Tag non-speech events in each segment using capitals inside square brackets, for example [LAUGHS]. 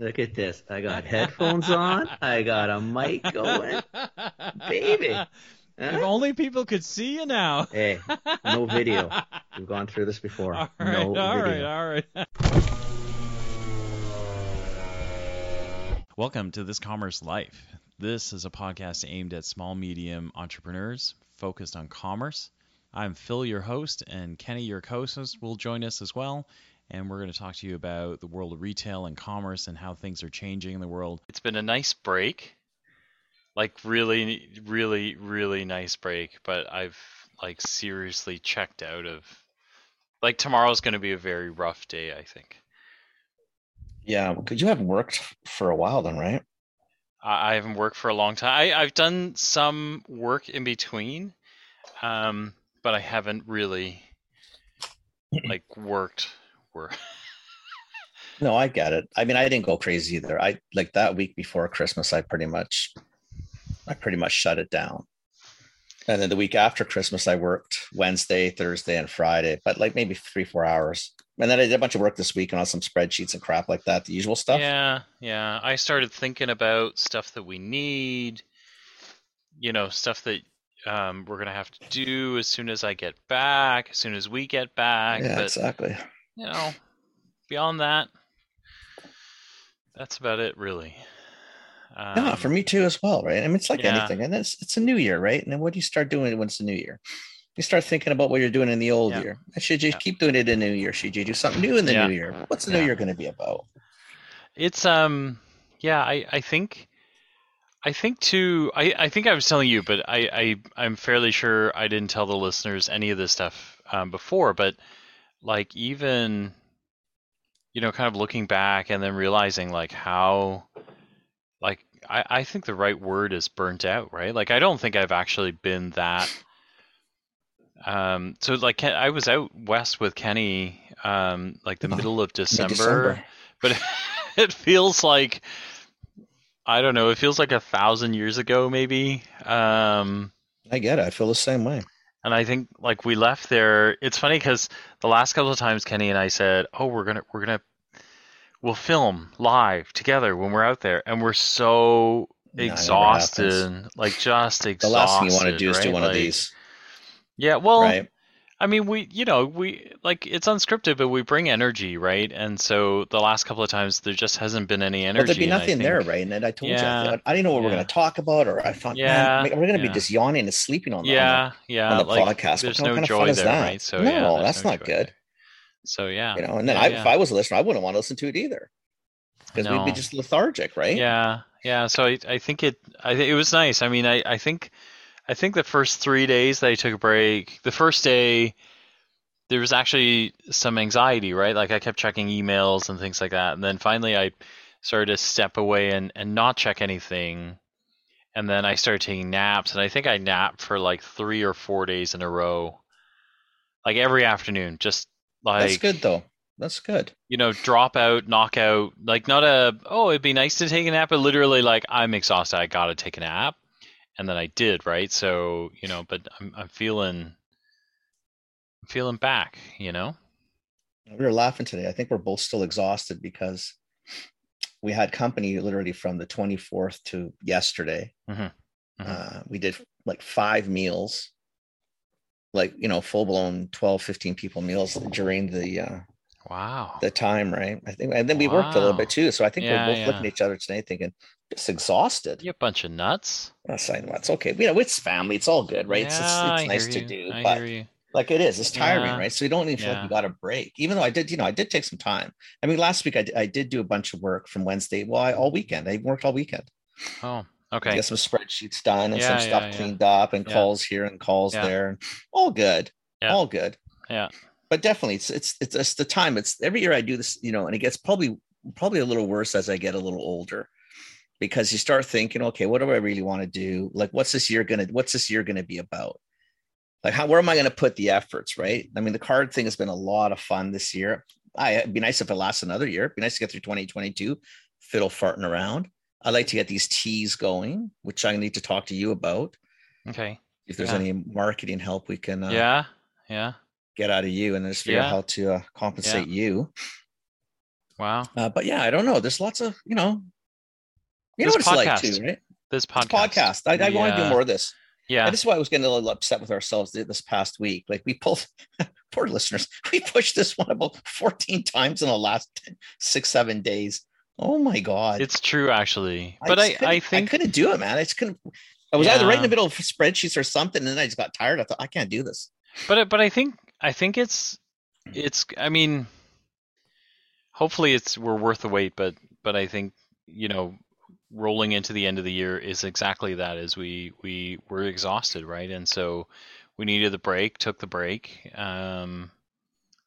Look at this. I got [LAUGHS] headphones on. I got a mic going. Baby. If only people could see you now. Hey, no video. [LAUGHS] We've gone through this before. All right, no all right, video. all right. Welcome to This Commerce Life. This is a podcast aimed at small, medium entrepreneurs focused on commerce. I'm Phil, your host, and Kenny, your co-host, will join us as well. And we're going to talk to you about the world of retail and commerce and how things are changing in the world. It's been a nice break, like really, really, really nice break. But I've like seriously checked out of. Like tomorrow's going to be a very rough day, I think. Yeah, because you haven't worked for a while then, right? I I haven't worked for a long time. I, I've done some work in between, um, but I haven't really like worked. Work. [LAUGHS] No, I get it. I mean, I didn't go crazy either. I like that week before Christmas, I pretty much, I pretty much shut it down. And then the week after Christmas, I worked Wednesday, Thursday, and Friday, but like maybe three, four hours. And then I did a bunch of work this week and on some spreadsheets and crap like that, the usual stuff. Yeah, yeah. I started thinking about stuff that we need. You know, stuff that um, we're gonna have to do as soon as I get back, as soon as we get back. Yeah, but exactly. You know, beyond that, that's about it, really. Um, yeah, for me too as well, right? I mean, it's like yeah. anything, and it's it's a new year, right? And then what do you start doing when it's a new year? You start thinking about what you're doing in the old Yeah. year. Should you Yeah. keep doing it in the new year? Should you do something new in the new year? What's the new year going to be about? It's um yeah, I I think I think too I I think I was telling you, but I I I'm fairly sure I didn't tell the listeners any of this stuff um before, but like even you know kind of looking back and then realizing like how like I I think the right word is burnt out, right? Like I don't think I've actually been that um so like I was out west with Kenny um like the Oh, [LAUGHS] middle of December Mid-December. but [LAUGHS] it feels like I don't know. It feels like a thousand years ago, maybe. Um, I get it. I feel the same way. And I think like we left there. It's funny because the last couple of times Kenny and I said, "Oh, we're gonna we're gonna we'll film live together when we're out there," and we're so No, exhausted, like just exhausted. The last thing you want to do is do right? one of these, Yeah, well, right? I mean, we, you know, we like it's unscripted, but we bring energy, right? And so the last couple of times there just hasn't been any energy. But there'd be nothing there, right? And I told you, I, thought, I didn't know what Yeah. we're going to talk about, or I thought, Yeah. man, we're going to Yeah. be just yawning and sleeping on the, on Yeah, yeah. on the like, podcast. There's what no kind of joy there, that? right? So no, yeah, that's no not good. there. So yeah, You know, and then Yeah, I, yeah. if I was a listener, I wouldn't want to listen to it either, because we'd be just lethargic, right? yeah, yeah. So I, I think it, I think it was nice. I mean, I, I think, I think the first three days that I took a break, the first day, there was actually some anxiety, right? Like I kept checking emails and things like that, and then finally I started to step away and and not check anything. And then I started taking naps, and I think I napped for like three or four days in a row, like every afternoon, just like That's good though. That's good. you know, drop out, knock out, like not a oh, it'd be nice to take a nap, but literally like I'm exhausted, I gotta take a nap, and then I did, right? So you know, but I'm I'm feeling, I'm feeling back, you know. We were laughing today. I think we're both still exhausted because we had company literally from the 24th to yesterday. Mhm. Mhm. Uh, we did like five meals, like, you know, full blown 12, 15 people meals during the, uh, Wow. the time, right? I think, and then we worked a little bit too. So I think Yeah, we're both yeah. looking at each other today thinking, just exhausted. You're a bunch of nuts. That's saying that's okay. You know, it's family, it's all good, right? It's, Yeah, it's, it's nice hear to do, I but hear you. like it is, it's tiring, right? So you don't even feel like you got a break. Even though I did, you know, I did take some time. I mean, last week I, did- I did do a bunch of work from Wednesday. Well, I, all weekend I worked all weekend. Oh, okay. Get some spreadsheets done and some stuff cleaned up and calls here and calls there. All good, Yeah. all good. Yeah. But definitely, it's it's it's it's the time. It's every year I do this, you know, and it gets probably probably a little worse as I get a little older. Because you start thinking, okay, what do I really want to do? Like, what's this year gonna? What's this year gonna be about? like how where am i going to put the efforts right i mean the card thing has been a lot of fun this year I, it'd be nice if it lasts another year it'd be nice to get through 2022 fiddle farting around i like to get these teas going which i need to talk to you about Okay. if there's Yeah. any marketing help we can uh, yeah. Yeah. Get out of you and just figure Yeah. out how to uh, compensate you Wow. Uh, but yeah, I don't know. There's lots of you know, you know This what it's like too, right? This podcast. podcast. I, I want to do more of this. Yeah. And this is why I was getting a little upset with ourselves this past week. Like we pulled, [LAUGHS] poor listeners, [LAUGHS] we pushed this one about 14 times in the last 10, six, seven days. Oh my God. It's true, actually. But I, I, think I couldn't do it, man. I just couldn't. I was either right in the middle of spreadsheets or something, and then I just got tired. I thought, I can't do this. But I- but I think I think it's it's I mean hopefully it's we're worth the wait but but I think you know rolling into the end of the year is exactly that is we we were exhausted right? And so we needed the break took the break. Um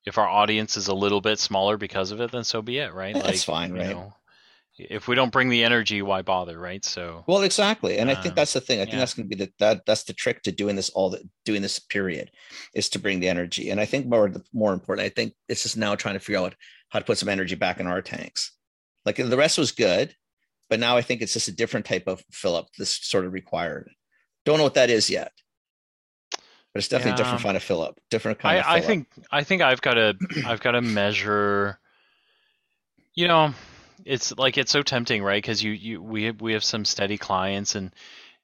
if our audience is a little bit smaller because of it then so be it right? That's fine, you right? know, if we don't bring the energy why bother right so Well, exactly, and I think Um, that's the thing. I think yeah. that's going to be the that that's the trick to doing this all the doing this period is to bring the energy. And I think more the more important, I think it's just now trying to figure out how to put some energy back in our tanks. Like the rest was good, but now I think it's just a different type of fill up. This sort of required. Don't know what that is yet, but it's definitely a different Yeah. kind of fill up, different kind of. I, I fill-up. think I think I've got to I've got to measure. You know, it's like it's so tempting, right? Because you you we have we have some steady clients, and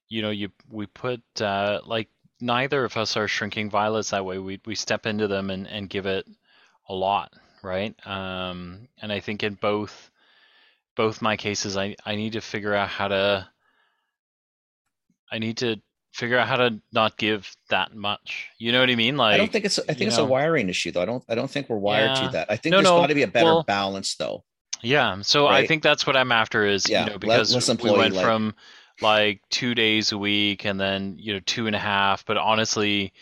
you know you we put uh, like neither of us are shrinking violets that way. We we step into them and and give it a lot, right? Um, and I think in both both my cases, I I need to figure out how to. I need to figure out how to not give that much. You know what I mean? Like I don't think it's. I think it's know. a wiring issue, though. I don't. I don't think we're wired Yeah. to that. I think No, there's no, got to be a better well- balance, though. Yeah, so I think that's what I'm after is Yeah, you know because let's we went like- from like two days a week and then you know two and a half. But honestly,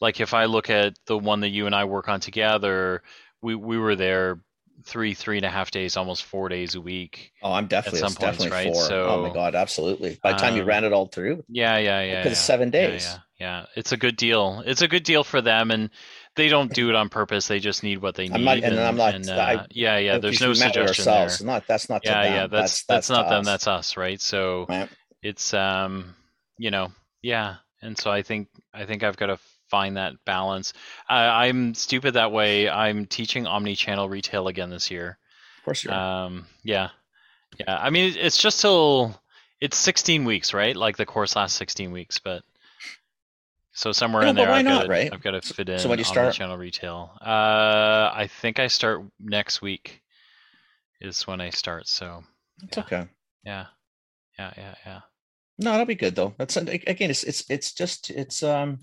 like if I look at the one that you and I work on together, we we were there three three and a half days, almost four days a week. Oh, I'm definitely. some it's points, definitely right? four. oh my god, absolutely. By the time you um, ran it all through, Yeah, yeah, yeah. because yeah. seven Yeah, days. Yeah, yeah, it's a good deal. It's a good deal for them, and they don't do it on purpose. They just need what they need. I'm not- and I'm not- and, I- uh, yeah, yeah. There's no suggestion there. Not that's not yeah them. yeah that's that's, to not them us. that's us right so Right. it's um you know yeah and so i think i think i've got to find that balance I, i'm stupid that way i'm teaching omni-channel retail again this year Of course, you're. um yeah yeah i mean it's just till it's 16 weeks right like the course lasts 16 weeks but so somewhere Yeah, in there I've not, got to, right? I've got to fit in so when you start? channel retail uh i think i start next week is when i start so it's yeah. okay. yeah yeah yeah yeah No, that'll be good though. That's again. It's it's it's just it's um.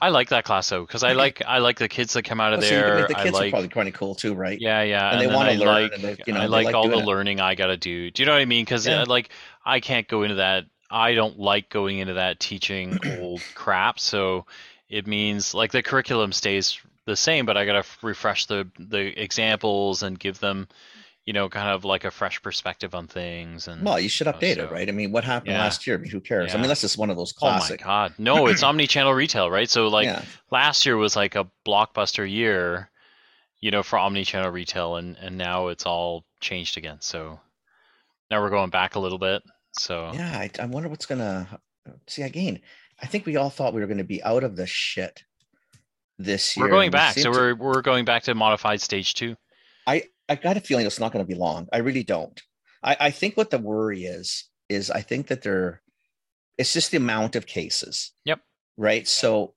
I like that class though because I like I like the kids that come out of I mean, there. the I kids like are probably kind of cool too, right? yeah yeah, and they wanna learn, like and they- you know, I like like all the it. learning I got to do. Do you know what I mean? Because Yeah. like I can't go into that. I don't like going into that teaching [CLEARS THROAT] old crap. So it means like the curriculum stays the same, but I got to refresh the the examples and give them, you know, kind of like a fresh perspective on things. And Well, you should update so- it, right? I mean, what happened Yeah. last year? I mean, who cares? I mean, that's just one of those classic. oh my god, no, it's [CLEARS THROAT] omni-channel retail, right? So like yeah, last year was like a blockbuster year, you know, for omni-channel retail, and and now it's all changed again. So now we're going back a little bit. So yeah. I, I wonder what's gonna see again. I think we all thought we were going to be out of the shit this year. we're going back. So to- we're we're going back to modified stage two. I I got a feeling it's not going to be long. I really don't. I, I think what the worry is is I think that they're it's just the amount of cases. Yep. Right. So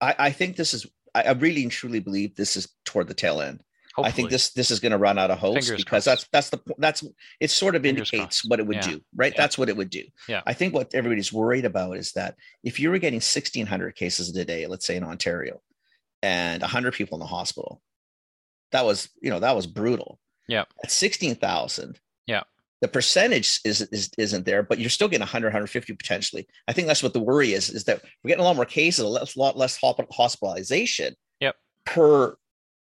I, I think this is I, I really and truly believe this is toward the tail end. Hopefully. I think this this is going to run out of hosts Fingers because crossed. that's that's the that's it sort of Fingers indicates crossed. what it would Yeah. do, right? Yeah. That's what it would do. Yeah. I think what everybody's worried about is that if you were getting 1600 cases a day, let's say in Ontario, and 100 people in the hospital, that was, you know, that was brutal. Yeah. At 16,000. Yeah. The percentage is, is isn't there, but you're still getting 100, 150 potentially. I think that's what the worry is, is that we're getting a lot more cases, a lot, less hospitalization Yep. per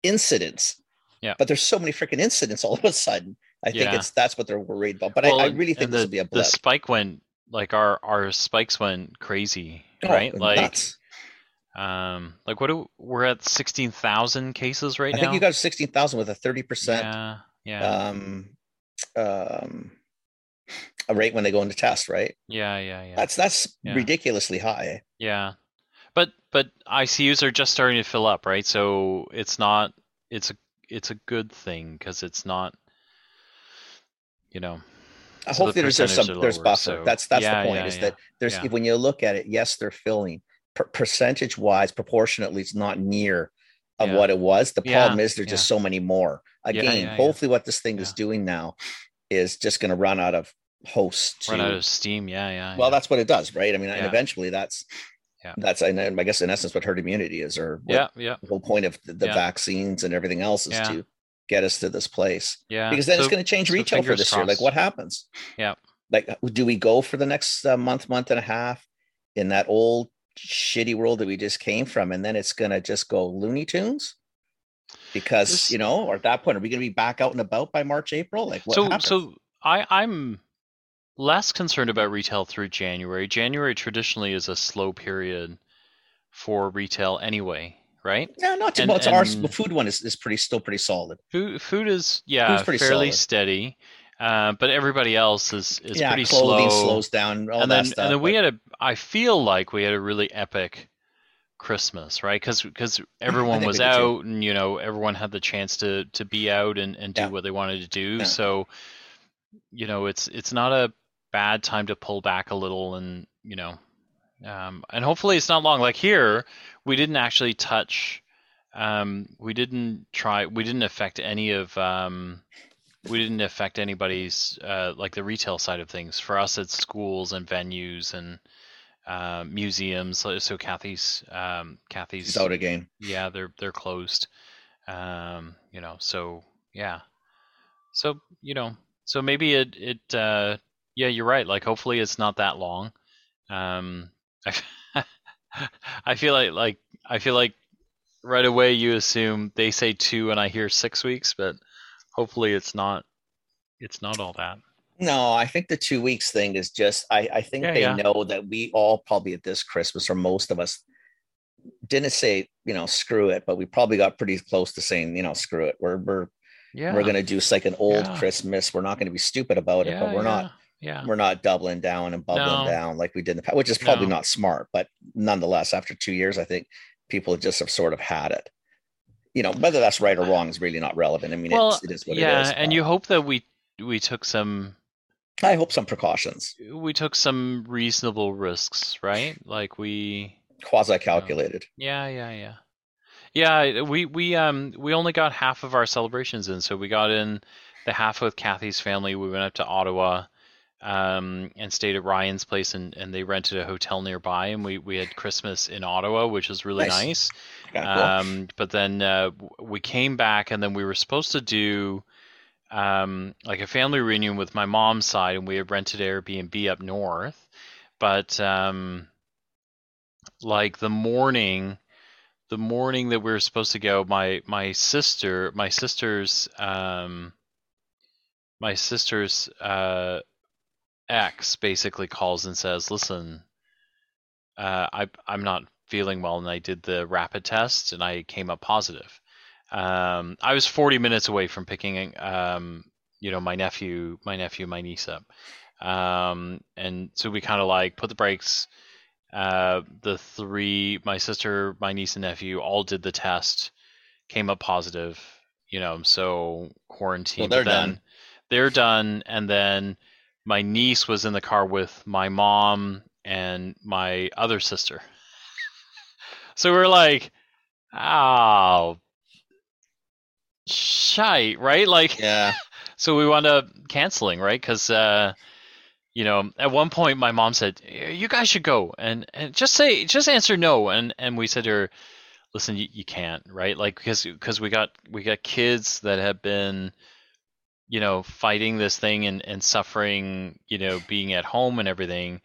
incidence. Yeah. But there's so many freaking incidents all of a sudden. I think Yeah. it's that's what they're worried about. But Well, I, I really think and this the, will be a the spike went like our our spikes went crazy, Oh, right? Like nuts. um like what do we're at sixteen thousand cases right I now. think you got 16,000 with a 30% yeah yeah um, um, a rate when they go into test, right? yeah yeah yeah. That's that's Yeah. ridiculously high. Yeah. But but ICUs are just starting to fill up, right? So it's not it's a it's a good thing because it's not, you know, Uh, So the Hopefully, there's, there's some are there's lower, buffer. so- that's that's Yeah, the point. yeah, is yeah, that there's when you look at it, yes, they're filling per- percentage wise, proportionately, it's not near of what it was. The problem is there's just so many more. Again, hopefully, what this thing is doing now is just going to run out of hosts. To, run out of steam. Yeah, yeah. well, that's what it does, right? I mean, and eventually, that's Yeah. that's I, know- I guess in essence what herd immunity is, or yeah, yeah, the whole point of the, the Yeah. vaccines and everything else is Yeah. to get us to this place yeah. because then it's going to change so retail for fingers this year. Like what happens? Yeah. Like, do we go for the next uh, month, month and a half in that old shitty world that we just came from, and then it's going to just go Looney Tunes? Because This- you know, or at that point, are we going to be back out and about by March, April? Like, what so happens? so I I'm less concerned about retail through January. January traditionally is a slow period for retail anyway, right? No, not too and- ours. and- The food one is, is pretty still pretty solid. Food food is yeah fairly solid. steady, uh, but everybody else is is yeah, pretty clothing slow. slows down. All and that then stuff. and then we had a I feel like we had a really epic Christmas, right? Because because [CLEARS THROAT] everyone was too. out, and you know everyone had the chance to to be out and and do Yeah. what they wanted to do. Yeah. So, you know, it's it's not a bad time to pull back a little, and you know, um, and hopefully it's not long. Like here, we didn't actually touch. Um, we didn't try. We didn't affect any of. Um, we didn't affect anybody's uh, like the retail side of things. For us, it's schools and venues and uh, museums. So so Kathy's um, Kathy's out again. yeah they're they're closed. Um, you know so yeah, so you know so maybe it it uh, yeah you're right. Like hopefully it's not that long. Um, I, [LAUGHS] I feel like like I feel like right away you assume they say two and I hear six weeks, but hopefully it's not it's not all that. No, I think the two weeks thing is just I, I think Yeah, they yeah. know that we all probably at this Christmas or most of us didn't say, you know, screw it, but we probably got pretty close to saying, you know, screw it. We're we're Yeah, we're gonna do like an old. Christmas. We're not gonna be stupid about it, but we're not Yeah, we're not doubling down and bubbling No. down like we did in the past, which is probably No. not smart, but nonetheless, after two years, I think people just have sort of had it. You know, whether that's right or wrong is really not relevant. I mean, well, it's, it is what yeah, it is. and you hope that we we took some I hope some precautions, we took some reasonable risks, right? Like we quasi calculated. Yeah, yeah, yeah. Yeah, we we um we only got half of our celebrations in, so we got in the half with Kathy's family. We went up to Ottawa um and stayed at Ryan's place and, and they rented a hotel nearby and we, we had Christmas in Ottawa, which was really Nice. nice. Kinda cool. Um but then uh we came back and then we were supposed to do um like a family reunion with my mom's side and we had rented Airbnb up north. But um like the morning the morning that we were supposed to go my my sister my sister's um my sister's uh ex basically calls and says listen uh i i'm not feeling well and i did the rapid test and i came up positive um i was 40 minutes away from picking um you know my nephew my nephew my niece up um and so we kind of like put the brakes uh, the three, my sister, my niece, and nephew, all did the test, came up positive. You know, so quarantine. Well, they're then done. They're done, and then my niece was in the car with my mom and my other sister. [LAUGHS] so we're like, oh, shite, right? Like, Yeah. [LAUGHS] so we wound up canceling, right? Because, uh, you know, at one point my mom said, "You guys should go," and and just say, just answer no, and and we said to her, "Listen, you, you can't, right? Like because because we got we got kids that have been, you know, fighting this thing and and suffering, you know, being at home and everything."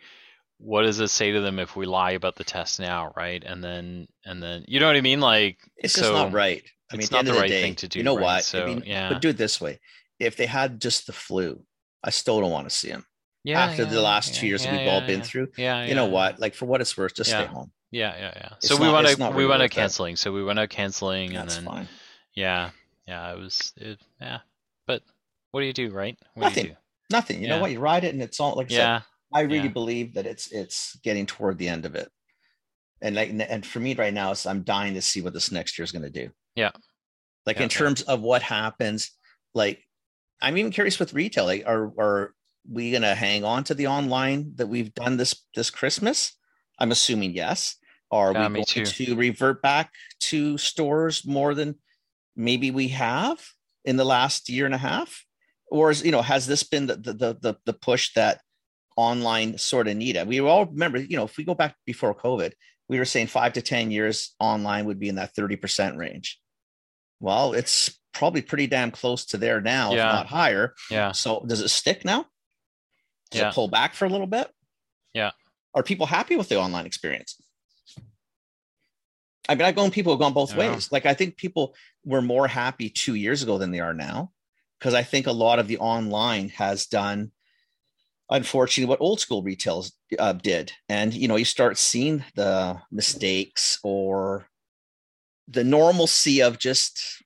What does it say to them if we lie about the test now, right? And then and then you know what I mean? Like It's so, just not right. I mean, it's not the the right day, thing to do, you know right? what? So, I mean, yeah. but do it this way. If they had just the flu, I still don't want to see them. Yeah, After yeah, the last yeah, two years that yeah, we've all been through, Yeah, you know what? Like for what it's worth, just stay home. Yeah, yeah, yeah. It's So we went out. we went out canceling. So we went out canceling, That's and then fine. yeah, yeah, it was it. Yeah, what do you do, right? What do you Nothing. Nothing. You know what? You ride it, and it's all like I do? said, Yeah, I really Yeah. believe that it's it's getting toward the end of it. And like and for me right now, it's, I'm dying to see what this next year is going to do. Yeah. like Yeah, in yeah. terms of what happens like i'm even curious with retail like are are we gonna hang on to the online that we've done this this christmas i'm assuming yes are Yeah, we going too. to revert back to stores more than maybe we have in the last year and a half or is you know has this been the the the, the, push that online sort of needed we all remember you know if we go back before covid we were saying five to 10 years online would be in that 30% range. Well, it's probably pretty damn close to there now, Yeah. if not higher. Yeah. So does it stick now? Does Yeah. it pull back for a little bit? Yeah. Are people happy with the online experience? I mean, I've gone people have gone both ways. Like I think people were more happy two years ago than they are now. Because I think a lot of the online has done unfortunately what old school retails uh, did. And you know you start seeing the mistakes or the normalcy of just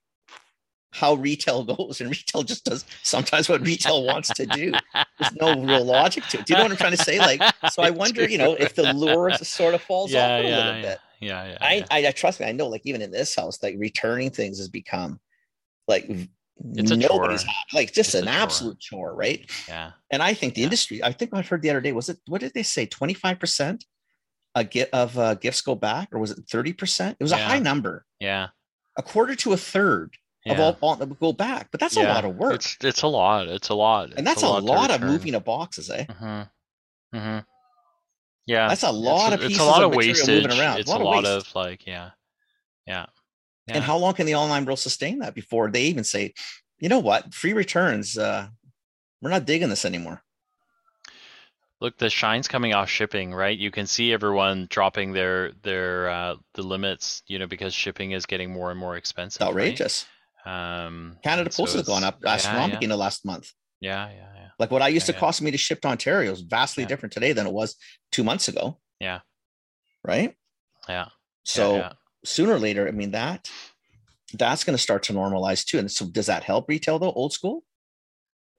how retail [LAUGHS] goes and retail just does sometimes what retail wants to do. There's no real logic to it. Do you know what i'm trying to say? Like so i wonder you know if the lure [LAUGHS] sort of falls yeah, off a yeah, little yeah, bit. yeah, yeah, I, yeah. I i trust me i know like even in this house like returning things has become like It's a nobody's chore. happy. like just It's an absolute chore right yeah. and I think the Yeah. industry, I think I heard the other day, was it, what did they say? 25% a get of uh, gifts go back, or was it 30%? It was a high number, Yeah. a quarter to a third of all, that would go back. But that's a lot of work. It's it's a lot. It's a lot. and that's a lot, of moving of boxes, eh? Mm-hmm. Mm-hmm. Yeah. That's a lot it's, of it's pieces a lot of of wastage. moving around. It's a lot, a lot of, of like yeah. Yeah. Yeah. And how long can the online world sustain that before they even say, you know what, free returns, uh, we're not digging this anymore. Look, the shine's coming off shipping, right? You can see everyone dropping their their uh, the limits, you know, because shipping is getting more and more expensive. It's right? outrageous. Um, Canada and so Post has gone up astronomically Yeah, in the last month. yeah, yeah, yeah. Like what I used Yeah, to yeah. cost me to ship to Ontario is vastly Yeah. different today than it was two months ago. Yeah. Right. Yeah. So yeah, sooner or later, I mean that that's going to start to normalize too. And so does that help retail though, old school?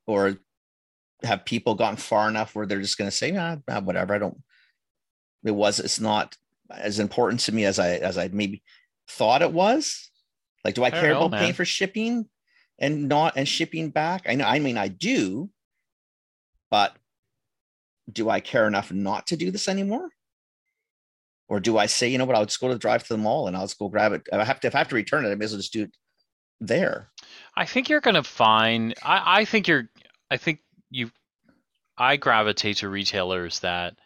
Or have people gotten far enough where they're just going to say, ah, ah, whatever, I don't it was it's not as important to me as I as I maybe thought it was. Like, do I, I care know, about paying for shipping and not and shipping back? I know, I mean I do, but do I care enough not to do this anymore? Or do I say, you know what, I'll just go to the drive to the mall and I'll just go grab it. I have to if I have to return it, I may as well just do it there. I think you're gonna find. I, I think you're. I think you. I gravitate to retailers that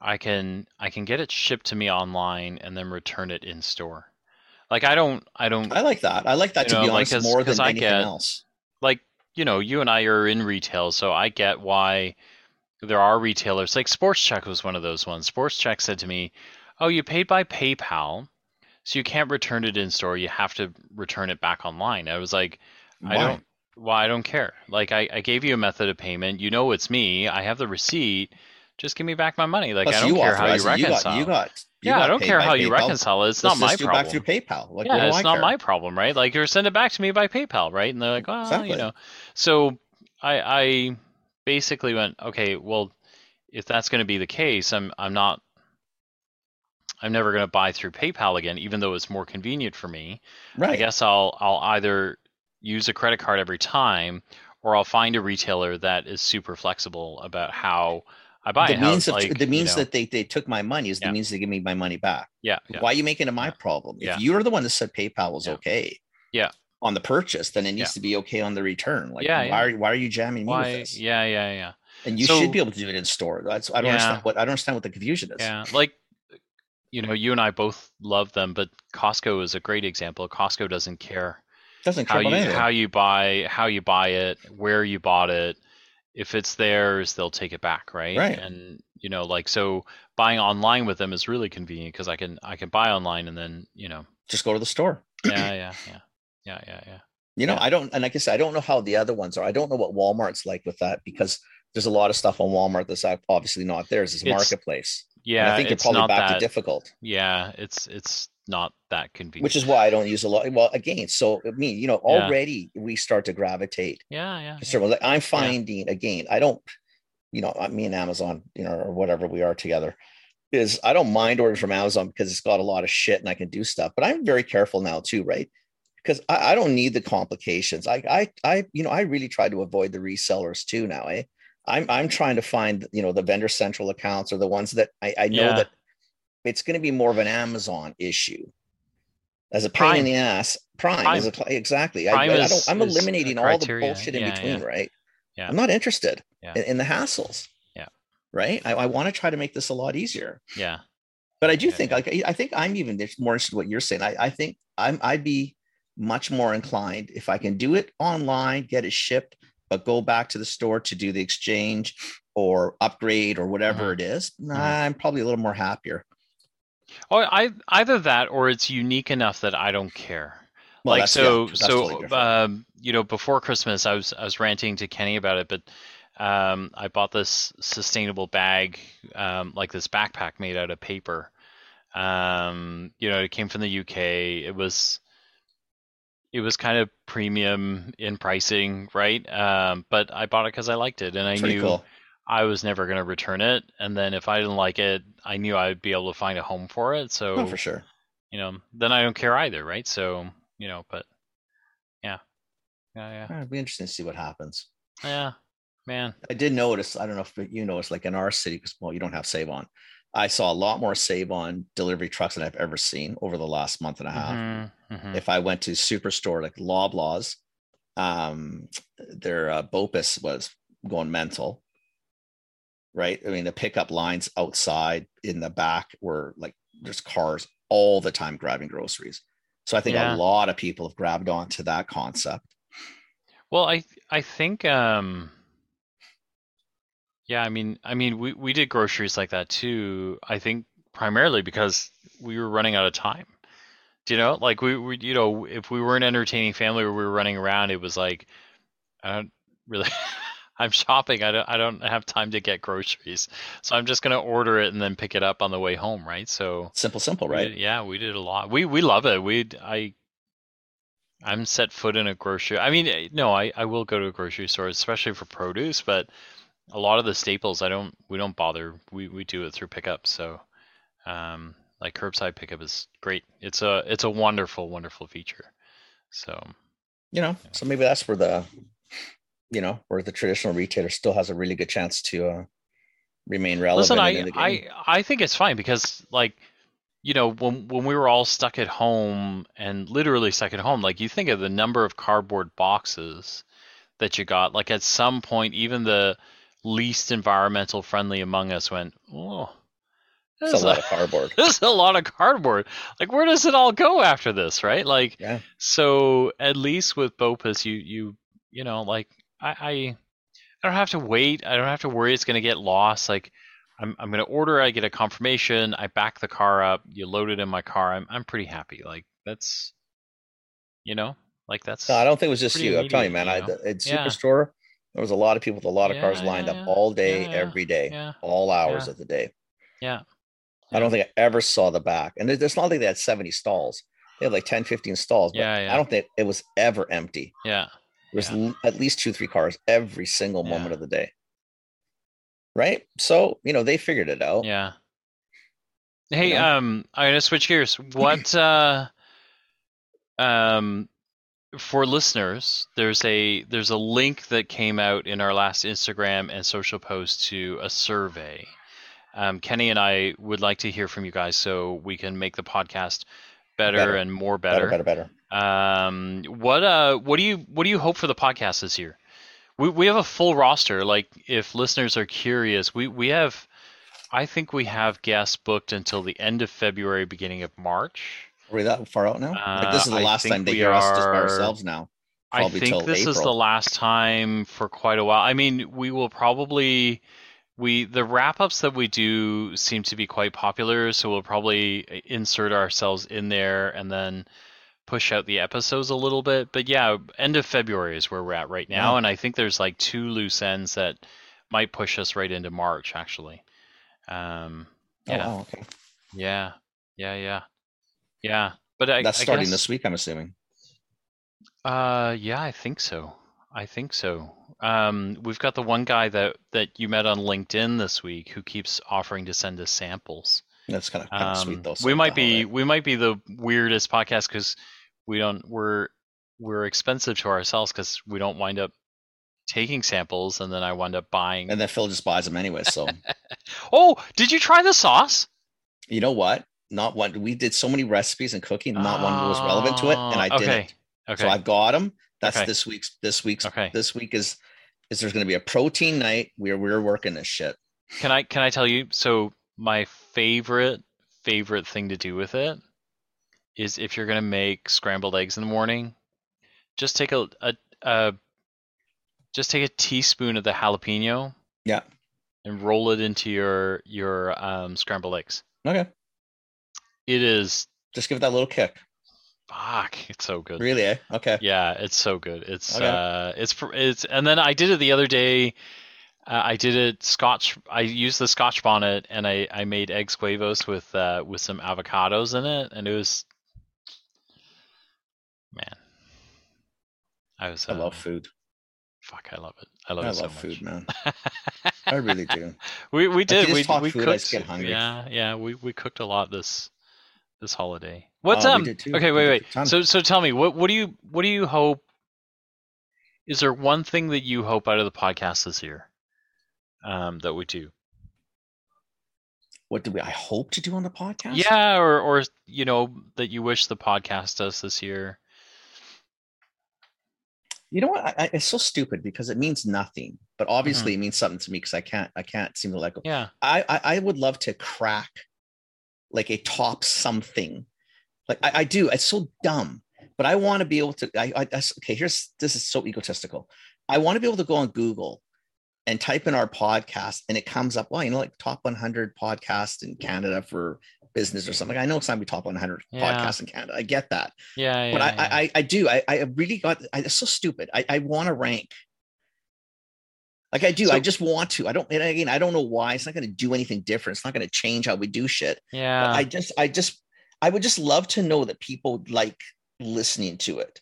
I can I can get it shipped to me online and then return it in store. Like I don't I don't I like that. I like that to be know, like, honest, 'cause- more 'cause than I anything get- else. like you know you and I are in retail, so I get why there are retailers like Sports Chek was one of those ones. Sports Chek said to me, "Oh, you paid by PayPal, so you can't return it in store. You have to return it back online." I was like, I don't. Well, I don't care. Like I, I gave you a method of payment. You know it's me. I have the receipt. Just give me back my money. Like Plus, I don't care how you it. You reconcile. got, you got, you yeah, I don't care how you PayPal. reconcile it. It's Let's not my problem. back through PayPal. Like, yeah, it's I not care? my problem, right? Like you're send it back to me by PayPal, right? And they're like, well, Exactly. you know. So I, I basically went, okay, well, if that's going to be the case, I'm, I'm not, I'm never going to buy through PayPal again, even though it's more convenient for me. Right. I guess I'll, I'll either use a credit card every time, or I'll find a retailer that is super flexible about how I buy the means of like, the you know, that they, they took my money is the Yeah. means they give me my money back. yeah, yeah. Why are you making it my Yeah. problem? If Yeah. you're the one that said PayPal was okay, Yeah. On the purchase, then it needs Yeah. to be okay on the return. Like, Yeah, why yeah. are why are you jamming me with this? Yeah, yeah, yeah. And you So- should be able to do it in store. That's I don't understand what I don't understand what the confusion is. Yeah, like you know, you and I both love them, but Costco is a great example. Costco doesn't care Doesn't care how about you how you buy how you buy it, where you bought it. If it's theirs, they'll take it back, right? Right. And you know, like so, buying online with them is really convenient because I can I can buy online and then you know, Just go to the store. yeah, yeah, yeah, yeah, yeah, yeah. You know, Yeah. I don't, and like I said, I don't know how the other ones are. I don't know what Walmart's like with that because there's a lot of stuff on Walmart that's obviously not theirs. It's a It's- marketplace. Yeah, and I think you're it's probably not back that. to difficult, yeah, it's it's not that convenient. which is why I don't use a lot. Well, again, so I mean, you know, Yeah. already we start to gravitate. yeah, yeah, to certain- Like I'm finding again, I don't, you know, me and Amazon, you know, or whatever we are together, is I don't mind ordering from Amazon because it's got a lot of shit and I can do stuff. But I'm very careful now too, right? Because I, I don't need the complications. I, I, I, you know, I really try to avoid the resellers too now. Eh? I'm, I'm trying to find, you know, the vendor central accounts or the ones that I, I know Yeah. that it's going to be more of an Amazon issue as a pain Prime. in the ass. Prime, is a, exactly. Prime I, I is- don't, I'm is a eliminating all the bullshit in Yeah, between, yeah. right? Yeah. I'm not interested in, in the hassles. Yeah. Right. I, I want to try to make this a lot easier. Yeah. But I do think like I I think I'm even more interested in what you're saying. I, I think I'm I'd be much more inclined if I can do it online, get it shipped, but go back to the store to do the exchange or upgrade or whatever Mhm. it is. Mhm. I'm probably a little more happier. Oh, I either that or it's unique enough that I don't care. Well, like so, yeah, so totally um, you know, before Christmas, I was I was ranting to Kenny about it, but um, I bought this sustainable bag, um, like this backpack made out of paper. Um, you know, it came from the UK. It was it was kind of premium in pricing, right? Um, but I bought it because I liked it, and I Pretty knew cool. I was never going to return it. And then if I didn't like it, I knew I'd be able to find a home for it. So Oh, for sure. you know, then I don't care either, right? So, you know, but yeah, yeah, yeah. It'd be interesting to see what happens. yeah, yeah, man. I did notice, I don't know if you noticed, like in our city, because well, you don't have Save On. I saw a lot more Save On delivery trucks than I've ever seen over the last month and a half. Mhm, mhm. if I went to Superstore like Loblaws, um, their uh, BOPIS was going mental. Right. I mean, the pickup lines outside in the back were like there's cars all the time grabbing groceries. So I think Yeah. a lot of people have grabbed onto that concept. Well, I I think um yeah, I mean I mean we we did groceries like that too. I think primarily because we were running out of time. Do you know? Like we, we you know, if we were an entertaining family or we were running around, it was like I don't really [LAUGHS] I'm shopping. I don't I don't have time to get groceries. So I'm just going to order it and then pick it up on the way home, right? So Simple, simple, right? did- yeah, we did a lot. We we love it. We I I'm set foot in a grocery. I mean, eh, no, I I will go to a grocery store, especially for produce, but a lot of the staples I don't we don't bother. We we do it through pickup. So um like curbside pickup is great. It's a it's a wonderful wonderful feature. So You know, so maybe that's where the, you know, where the traditional retailer still has a really good chance to uh, remain relevant. Listen, I. I I think it's fine because like you know when when we were all stuck at home and literally stuck at home, like you think of the number of cardboard boxes that you got. Like at some point, even the least environmental friendly among us went, oh, this a is lot of [LAUGHS] cardboard. this is a lot of cardboard. Like where does it all go after this, right? Like Yeah. so at least with BOPIS, you you you know like I I, I don't have to wait. I don't have to worry it's gonna get lost. Like I'm I'm gonna order. I get a confirmation. I back the car up. You load it in my car. I'm I'm pretty happy. Like that's you know like that's No, I don't think it was just you. I'm telling you, man. immediate, I you know? at Yeah. Superstore, there was a lot of people with a lot of cars lined yeah, up yeah. all day, Yeah, yeah. every day, yeah all hours Yeah. of the day. yeah I don't think I ever saw the back. And it- it's not like they had 70 stalls. They had like 10, 15 stalls, but Yeah, yeah. I don't think it was ever empty. yeah There was Yeah. l- at least two, three cars every single moment of the day. Right. So, you know, they figured it out. yeah. Hey, know? um, I'm gonna switch gears. What [CLEARS THROAT] uh, um, for listeners, there's a there's a link that came out in our last Instagram and social post to a survey. Um, Kenny and I would like to hear from you guys so we can make the podcast better, Better. and more Better, better, better. Um, what uh, what do you what do you hope for the podcast this year? We we have a full roster. Like, if listeners are curious, we we have, I think we have guests booked until the end of February, beginning of March. Are we that far out now? like this is the Uh, last time they we hear us just by are- ourselves now. I think this is the last time for quite a while. I mean, we will probably we the wrap ups that we do seem to be quite popular, so we'll probably insert ourselves in there and then push out the episodes a little bit. But yeah, end of February is where we're at right now, Yeah. and I think there's like two loose ends that might push us right into March actually. Um, Oh, yeah, wow, okay. yeah, yeah, yeah, yeah. But I, That's starting guess- this week, I'm assuming. uh, yeah, I think so. I think so. Um, we've got the one guy that that you met on LinkedIn this week who keeps offering to send us samples. That's kind of, kind of Um, sweet though. so we might be we might be the weirdest podcast because we don't we're we're expensive to ourselves because we don't wind up taking samples, and then I wind up buying. And then Phil just buys them anyway. So [LAUGHS] oh, did you try the sauce? you know what? Not one. We did so many recipes and cooking. Not one was relevant to it, and I Oh, didn't. okay. Okay. So I've got them. That's Okay. this week's. This week's. Okay. This week is. Is there's going to be a protein night? We're we're working this shit. Can I can I tell you? So my favorite favorite thing to do with it is if you're gonna make scrambled eggs in the morning, just take a a, a just take a teaspoon of the jalapeno. Yeah. And roll it into your your um, scrambled eggs. Okay. It is Just give it that little kick. fuck. It's so good. Really? Eh? Okay. Yeah, it's so good. It's Okay. uh, it's it's, and then I did it the other day. Uh, I did it Scotch. I used the Scotch bonnet, and I I made eggs huevos with uh with some avocados in it, and it was man. I was. I uh, love food. Fuck, I love it. I love I it so love much. food, man. [LAUGHS] I really do. we we did. We we food, I cooked. hungry. Yeah, yeah. We we cooked a lot this this holiday. What's Oh, um? Okay, wait, wait. So so tell me, what what do you what do you hope? Is there one thing that you hope out of the podcast this year? Um, that we do. What do we? I hope to do on the podcast. Yeah, or or you know that you wish the podcast does this year. You know what? I, I, it's so stupid because it means nothing, but obviously Mm-hmm. it means something to me because I can't. I can't seem to let go. Yeah. I, I I would love to crack like a top something. Like I, I do. It's so dumb, but I want to be able to. I, I that's- okay. Here's this is so egotistical. I want to be able to go on Google and type in our podcast, and it comes up. Well, you know, like top 100 podcast in Canada for business or something. I know it's not be top 100 Yeah. podcasts in Canada. I get that, Yeah, yeah. but I, yeah. I I I do. I I really got. I, it's so stupid. I I want to rank. Like I do, So- I just want to. I don't. And again, I don't know why. It's not going to do anything different. It's not going to change how we do shit. yeah. But I just, I just, I would just love to know that people like listening to it,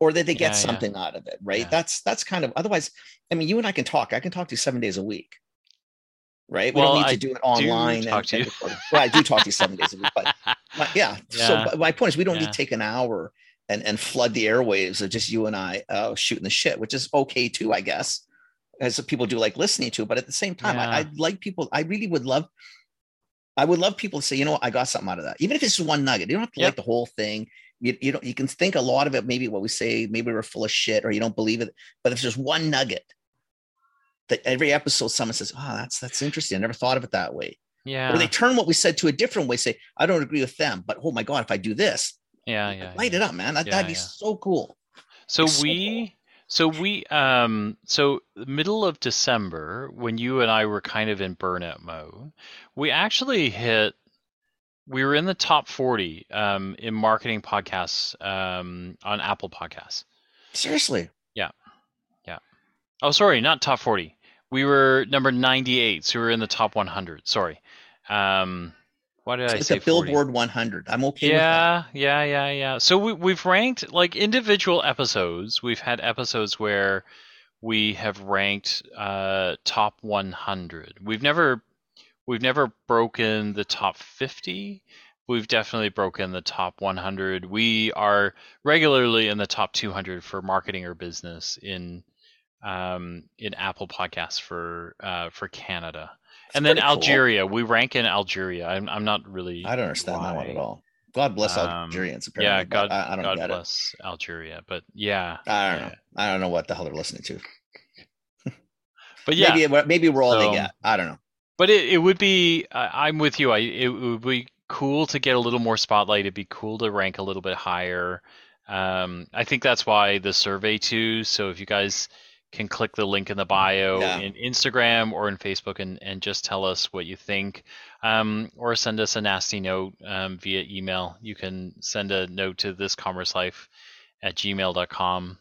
or that they get Yeah, yeah. something out of it. Right? Yeah. That's that's kind of. Otherwise, I mean, you and I can talk. I can talk to you seven days a week. Right? We Well, don't need I to do it online. talk and, to you. record. well, I do talk to you seven days a week, but [LAUGHS] my- yeah. So but my point is, we don't Yeah. need to take an hour and and flood the airwaves of just you and I uh, shooting the shit, which is okay too, I guess, as people do like listening to. But at the same time, Yeah. I, I'd like people. I really would love. I would love people to say, you know, what, I got something out of that, even if it's just one nugget. You don't have to Yep. like the whole thing. You, you don't. You can think a lot of it. Maybe what we say, maybe we're full of shit, or you don't believe it. But if there's one nugget that every episode someone says, "Oh, that's that's interesting. I never thought of it that way." yeah. Or they turn what we said to a different way, say, "I don't agree with them, but oh my god, if I do this, yeah, yeah. light yeah. it up, man. That, Yeah, that'd be yeah. so cool." So It's so we so we um so middle of December when you and I were kind of in burnout mode, we actually hit we were in the top 40 um in marketing podcasts um on Apple Podcasts. Seriously, Yeah. Yeah. Oh sorry, not top 40. We were number 98, so we were in the top 100. Sorry. Um why did I it's say a 40? Billboard 100. I'm okay with that. Yeah, yeah, yeah, yeah. So we we've ranked like individual episodes. We've had episodes where we have ranked uh, top 100. We've never we've never broken the top 50. We've definitely broken the top 100. We are regularly in the top 200 for marketing or business in um, in Apple Podcasts for uh, for Canada. And then pretty cool. Algeria, we rank in Algeria. I'm I'm not really I don't understand that one at all. God bless Um, Algerians. Apparently, Yeah, God, I, I don't God get bless Algeria, but yeah. I don't yeah. know. I don't know what the hell they're listening to. [LAUGHS] but yeah, maybe maybe we're all So- they get. I don't know. but it, it would be. I I'm with you. I it would be cool to get a little more spotlight. It'd be cool to rank a little bit higher. Um, I think that's why the survey too. So if you guys can click the link in the bio Yeah. in Instagram or in Facebook and, and just tell us what you think, um, or send us a nasty note um, via email. You can send a note to this commerce life at gmail.com.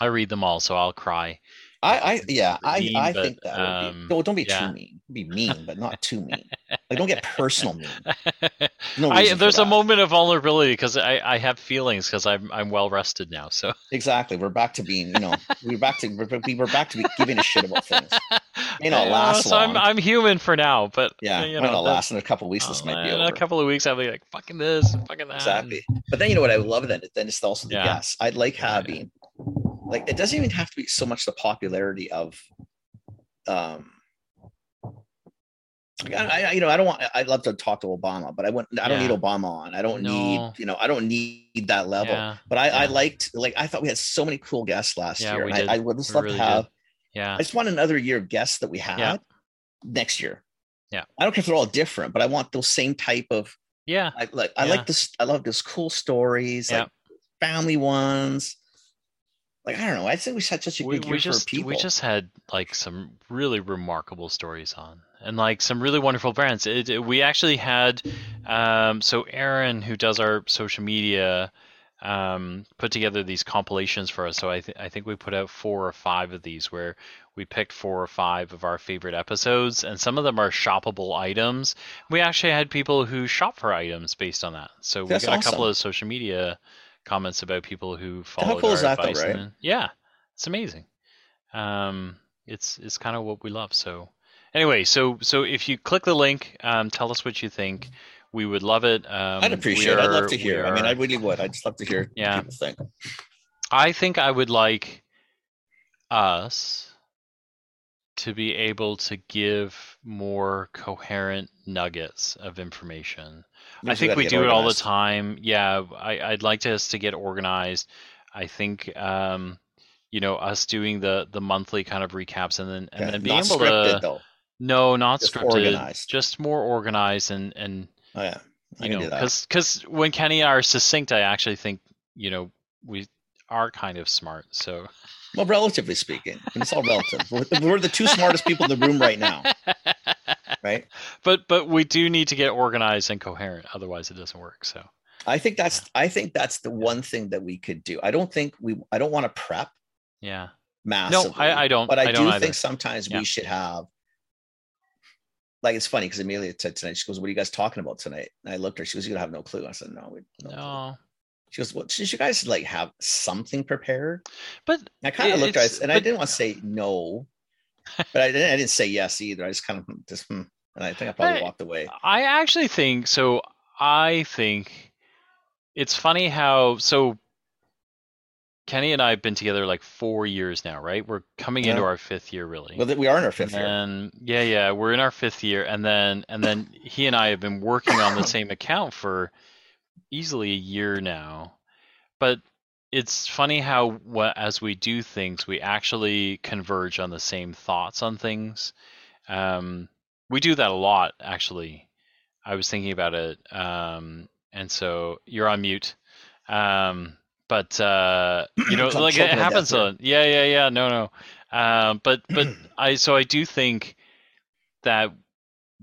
I read them all, so I'll cry. I, I yeah, I, mean, I but, think that would um, be. No, don't be yeah. too mean. Be mean, but not too mean. Like, don't get personal. mean. [LAUGHS] No I, there's a moment of vulnerability because I, I have feelings because I'm I'm well rested now. So [LAUGHS] Exactly. We're back to being, you know, we're back to we're, we were back to be giving a shit about things. [LAUGHS] May not last so I'm. I'm human for now, but Yeah, you might know, not last in a couple of weeks. This oh, might be over. in a couple of weeks. I'll be like fucking this, fucking that. exactly. But then you know what I love then? Then it's also the Yeah. guests. I'd like having like it doesn't even have to be so much the popularity of um I, I you know I don't want I'd love to talk to Obama, but I wouldn't I don't Yeah. need Obama on. I don't No. need you know I don't need that level. Yeah, But I, I liked like I thought we had so many cool guests last Yeah, year. did. I, I would just love really to have yeah, I just want another year of guests that we had Yeah. next year. Yeah. I don't care if they're all different, but I want those same type of yeah. I like I Yeah. like this I love those cool stories, Yeah. like family ones. Like I don't know. I think we had such a we, good year we for just people. we just had like some really remarkable stories on and like some really wonderful brands it, it- we actually had um, so aaron who does our social media um, put together these compilations for us so I, th- I think we put out four or five of these where we picked four or five of our favorite episodes and some of them are shoppable items we actually had people who shop for items based on that so we That's got a couple of social media comments about people who followed cool our that, advice and right? then- yeah it's amazing um, it's it's kind of what we love. So anyway, so so if you click the link, um, tell us what you think. We would love it. Um, I'd appreciate it. I'd love to hear. I mean, I really would. I'd just love to hear Yeah. what people think. I think I would like us to be able to give more coherent nuggets of information. I think we do it all the time. Yeah, I, I'd like us to get organized. I think um, you know us doing the the monthly kind of recaps and then and Yeah, then being not able scripted to though. no, not Just scripted, organized. just more organized and and Oh yeah, I you know because because when Kenny and I are succinct, I actually think you know we are kind of smart. So Well, relatively speaking, and it's all relative. We're, we're the two smartest people in the room right now, [LAUGHS] right? [LAUGHS] but but we do need to get organized and coherent, otherwise it doesn't work. So I think that's I think that's the one thing that we could do. I don't think we I don't want to prep yeah, massively. I- I don't- But I, I don't do either. think sometimes Yeah. we should have. Like it's funny because Amelia said tonight, she goes, "What are you guys talking about tonight?" And I looked at her. She goes, "You have no clue." I said, "No, we no." no, She goes, "Well, should you guys like have something prepared?" but And I kind of looked at it, and I didn't want to say no, but I didn't. I didn't say yes either. I just kind of just, hmm, and I think I probably Hey, walked away. I actually think so. I think it's funny how so Kenny and I have been together like four years now, right? We're coming into our fifth year, really. Well, we are in our fifth year. and yeah, yeah, we're in our fifth year, and then and then he and I have been working on the [COUGHS] same account for easily a year now. But it's funny how as we do things, we actually converge on the same thoughts on things. Um, we do that a lot, actually. I was thinking about it, um, and so you're on mute. Um, but uh, [CLEARS THROAT] you know, like it choking to death happens. On, yeah, yeah, yeah. No, no. Um, but but [CLEARS THROAT] I so I do think that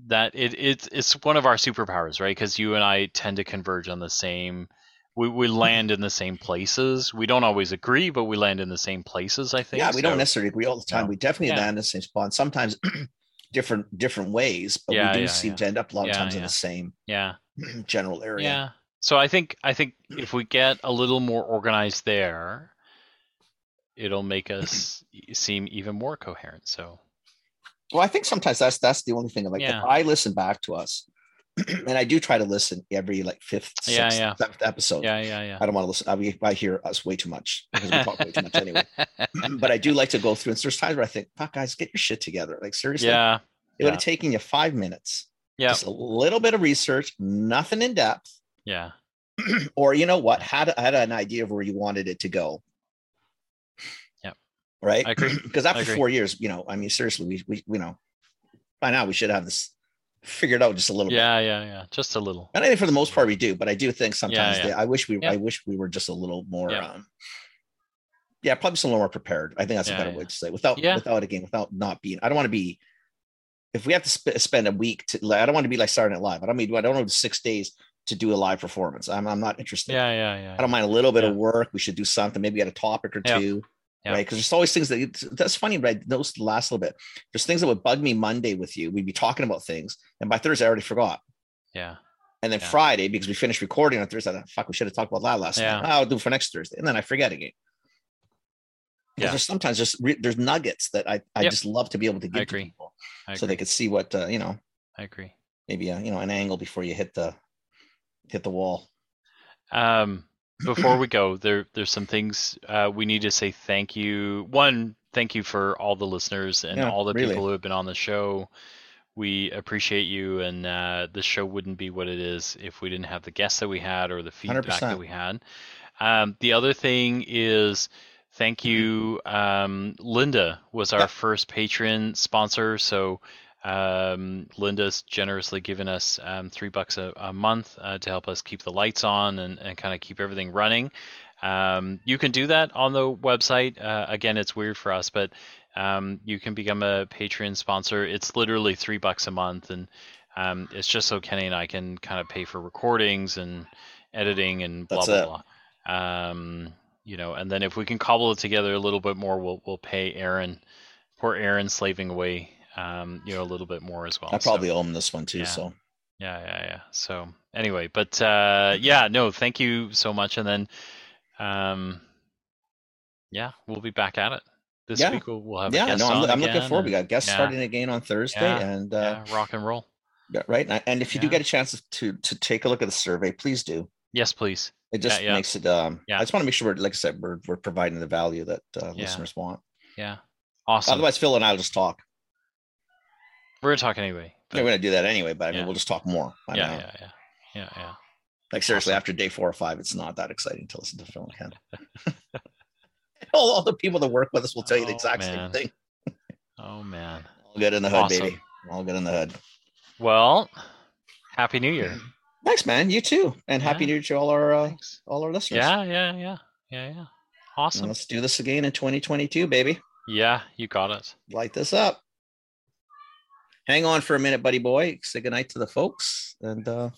that it it's it's one of our superpowers, right? Because you and I tend to converge on the same. We we land in the same places. We don't always agree, but we land in the same places. I think. yeah, we so- don't necessarily agree all the time. No. We definitely Yeah. land in the same spot. Sometimes [CLEARS THROAT] different different ways, but Yeah, we do yeah, seem yeah. to end up a lot of Yeah, times in the same Yeah. [CLEARS THROAT] general area. Yeah. So I think I think if we get a little more organized there, it'll make us [CLEARS THROAT] seem even more coherent. So Well, I think sometimes that's that's the only thing. Like if I listen back to us, [CLEARS THROAT] and I do try to listen every like fifth, sixth, yeah. seventh episode. yeah, yeah, yeah. I don't want to listen. I, mean, I hear us way too much because we talk way too much anyway. [LAUGHS] But I do like to go through. And there's times where I think, "Fuck, guys, get your shit together." Like seriously, yeah, it would yeah. have taken you five minutes, yeah, just a little bit of research, nothing in depth, yeah, [CLEARS THROAT] or you know what, had had an idea of where you wanted it to go. Yeah. Right. I agree. [CLEARS THROAT] because after four years, you know, I mean, seriously, we we you know, by now we should have this figured out just a little bit. yeah, yeah, yeah. Just a little. And I think for the most part we do, but I do think sometimes yeah. they, I wish we Yeah. I wish we were just a little more Yeah. um yeah, probably just a little more prepared. I think that's Yeah, a better yeah. way to say without Yeah. without again without not being I don't want to be if we have to sp- spend a week to like, I don't want to be like starting it live. I don't mean I don't know six days to do a live performance. I'm I'm not interested. Yeah, yeah, yeah. I don't mind a little bit Yeah. of work. We should do something, maybe get a topic or Yeah. two. Yeah. right? Because there's always things that that's funny, right? Those last little bit. There's things that would bug me Monday with you. We'd be talking about things, and by Thursday I already forgot. Yeah. And then Yeah. Friday, because we finished recording on Thursday, I thought, fuck, we should have talked about that last Yeah. night. Oh, I'll do it for next Thursday, and then I forget again. Yeah. There's sometimes just re- there's nuggets that I, I Yep. just love to be able to give to agree. people, I so they could see what uh, you know, I agree. maybe uh, you know an angle before you hit the hit the wall. Um, before we [CLEARS THROAT] go, there there's some things uh, we need to say thank you. One, thank you for all the listeners and Yeah, all the really. people who have been on the show. We appreciate you, and uh, the show wouldn't be what it is if we didn't have the guests that we had or the feedback 100%. that we had. Um, the other thing is thank you. Um, Linda was our Yep. first Patreon sponsor, so um, Linda's generously given us um, three bucks a, a month uh, to help us keep the lights on and, and kind of keep everything running. Um, you can do that on the website. Uh, again, it's weird for us, but um, you can become a Patreon sponsor. It's literally three bucks a month, and um, it's just so Kenny and I can kind of pay for recordings and editing and blah That's blah blah. Um, you know, and then if we can cobble it together a little bit more, we'll we'll pay Aaron. Poor Aaron slaving away, um, you know, a little bit more as well. I probably owe them this one too. yeah. So yeah, yeah, yeah. So anyway, but uh, yeah, no, thank you so much. And then, um, yeah, we'll be back at it this Yeah. week. We'll, we'll have a yeah, no, I'm, I'm looking forward. We got guests yeah. starting again on Thursday, and uh, rock and roll. yeah, right. And, and if you do get a chance to to take a look at the survey, please do. Yes, please. It just makes it. Um, Yeah. I just want to make sure, we're, like I said, we're we're providing the value that uh, listeners want. Yeah, awesome. Otherwise, Phil and I will just talk. We're gonna talk anyway. Yeah, we're gonna do that anyway, but I mean, Yeah. we'll just talk more. Yeah, yeah, yeah, yeah, yeah. Like seriously, Awesome. after day four or five, it's not that exciting to listen to Phil and Ken. [LAUGHS] all, all the people that work with us will tell you the Oh, exact man. same thing. Oh man. All good in the hood, Awesome. baby. All good in the hood. Well, happy New Year. Thanks, man. You too, and happy. New Year to all our uh, all our listeners. Yeah, yeah, yeah, yeah, yeah. And Awesome. let's do this again in 2022, baby. Yeah, you got it. Light this up. Hang on for a minute, buddy boy. Say goodnight to the folks, and uh,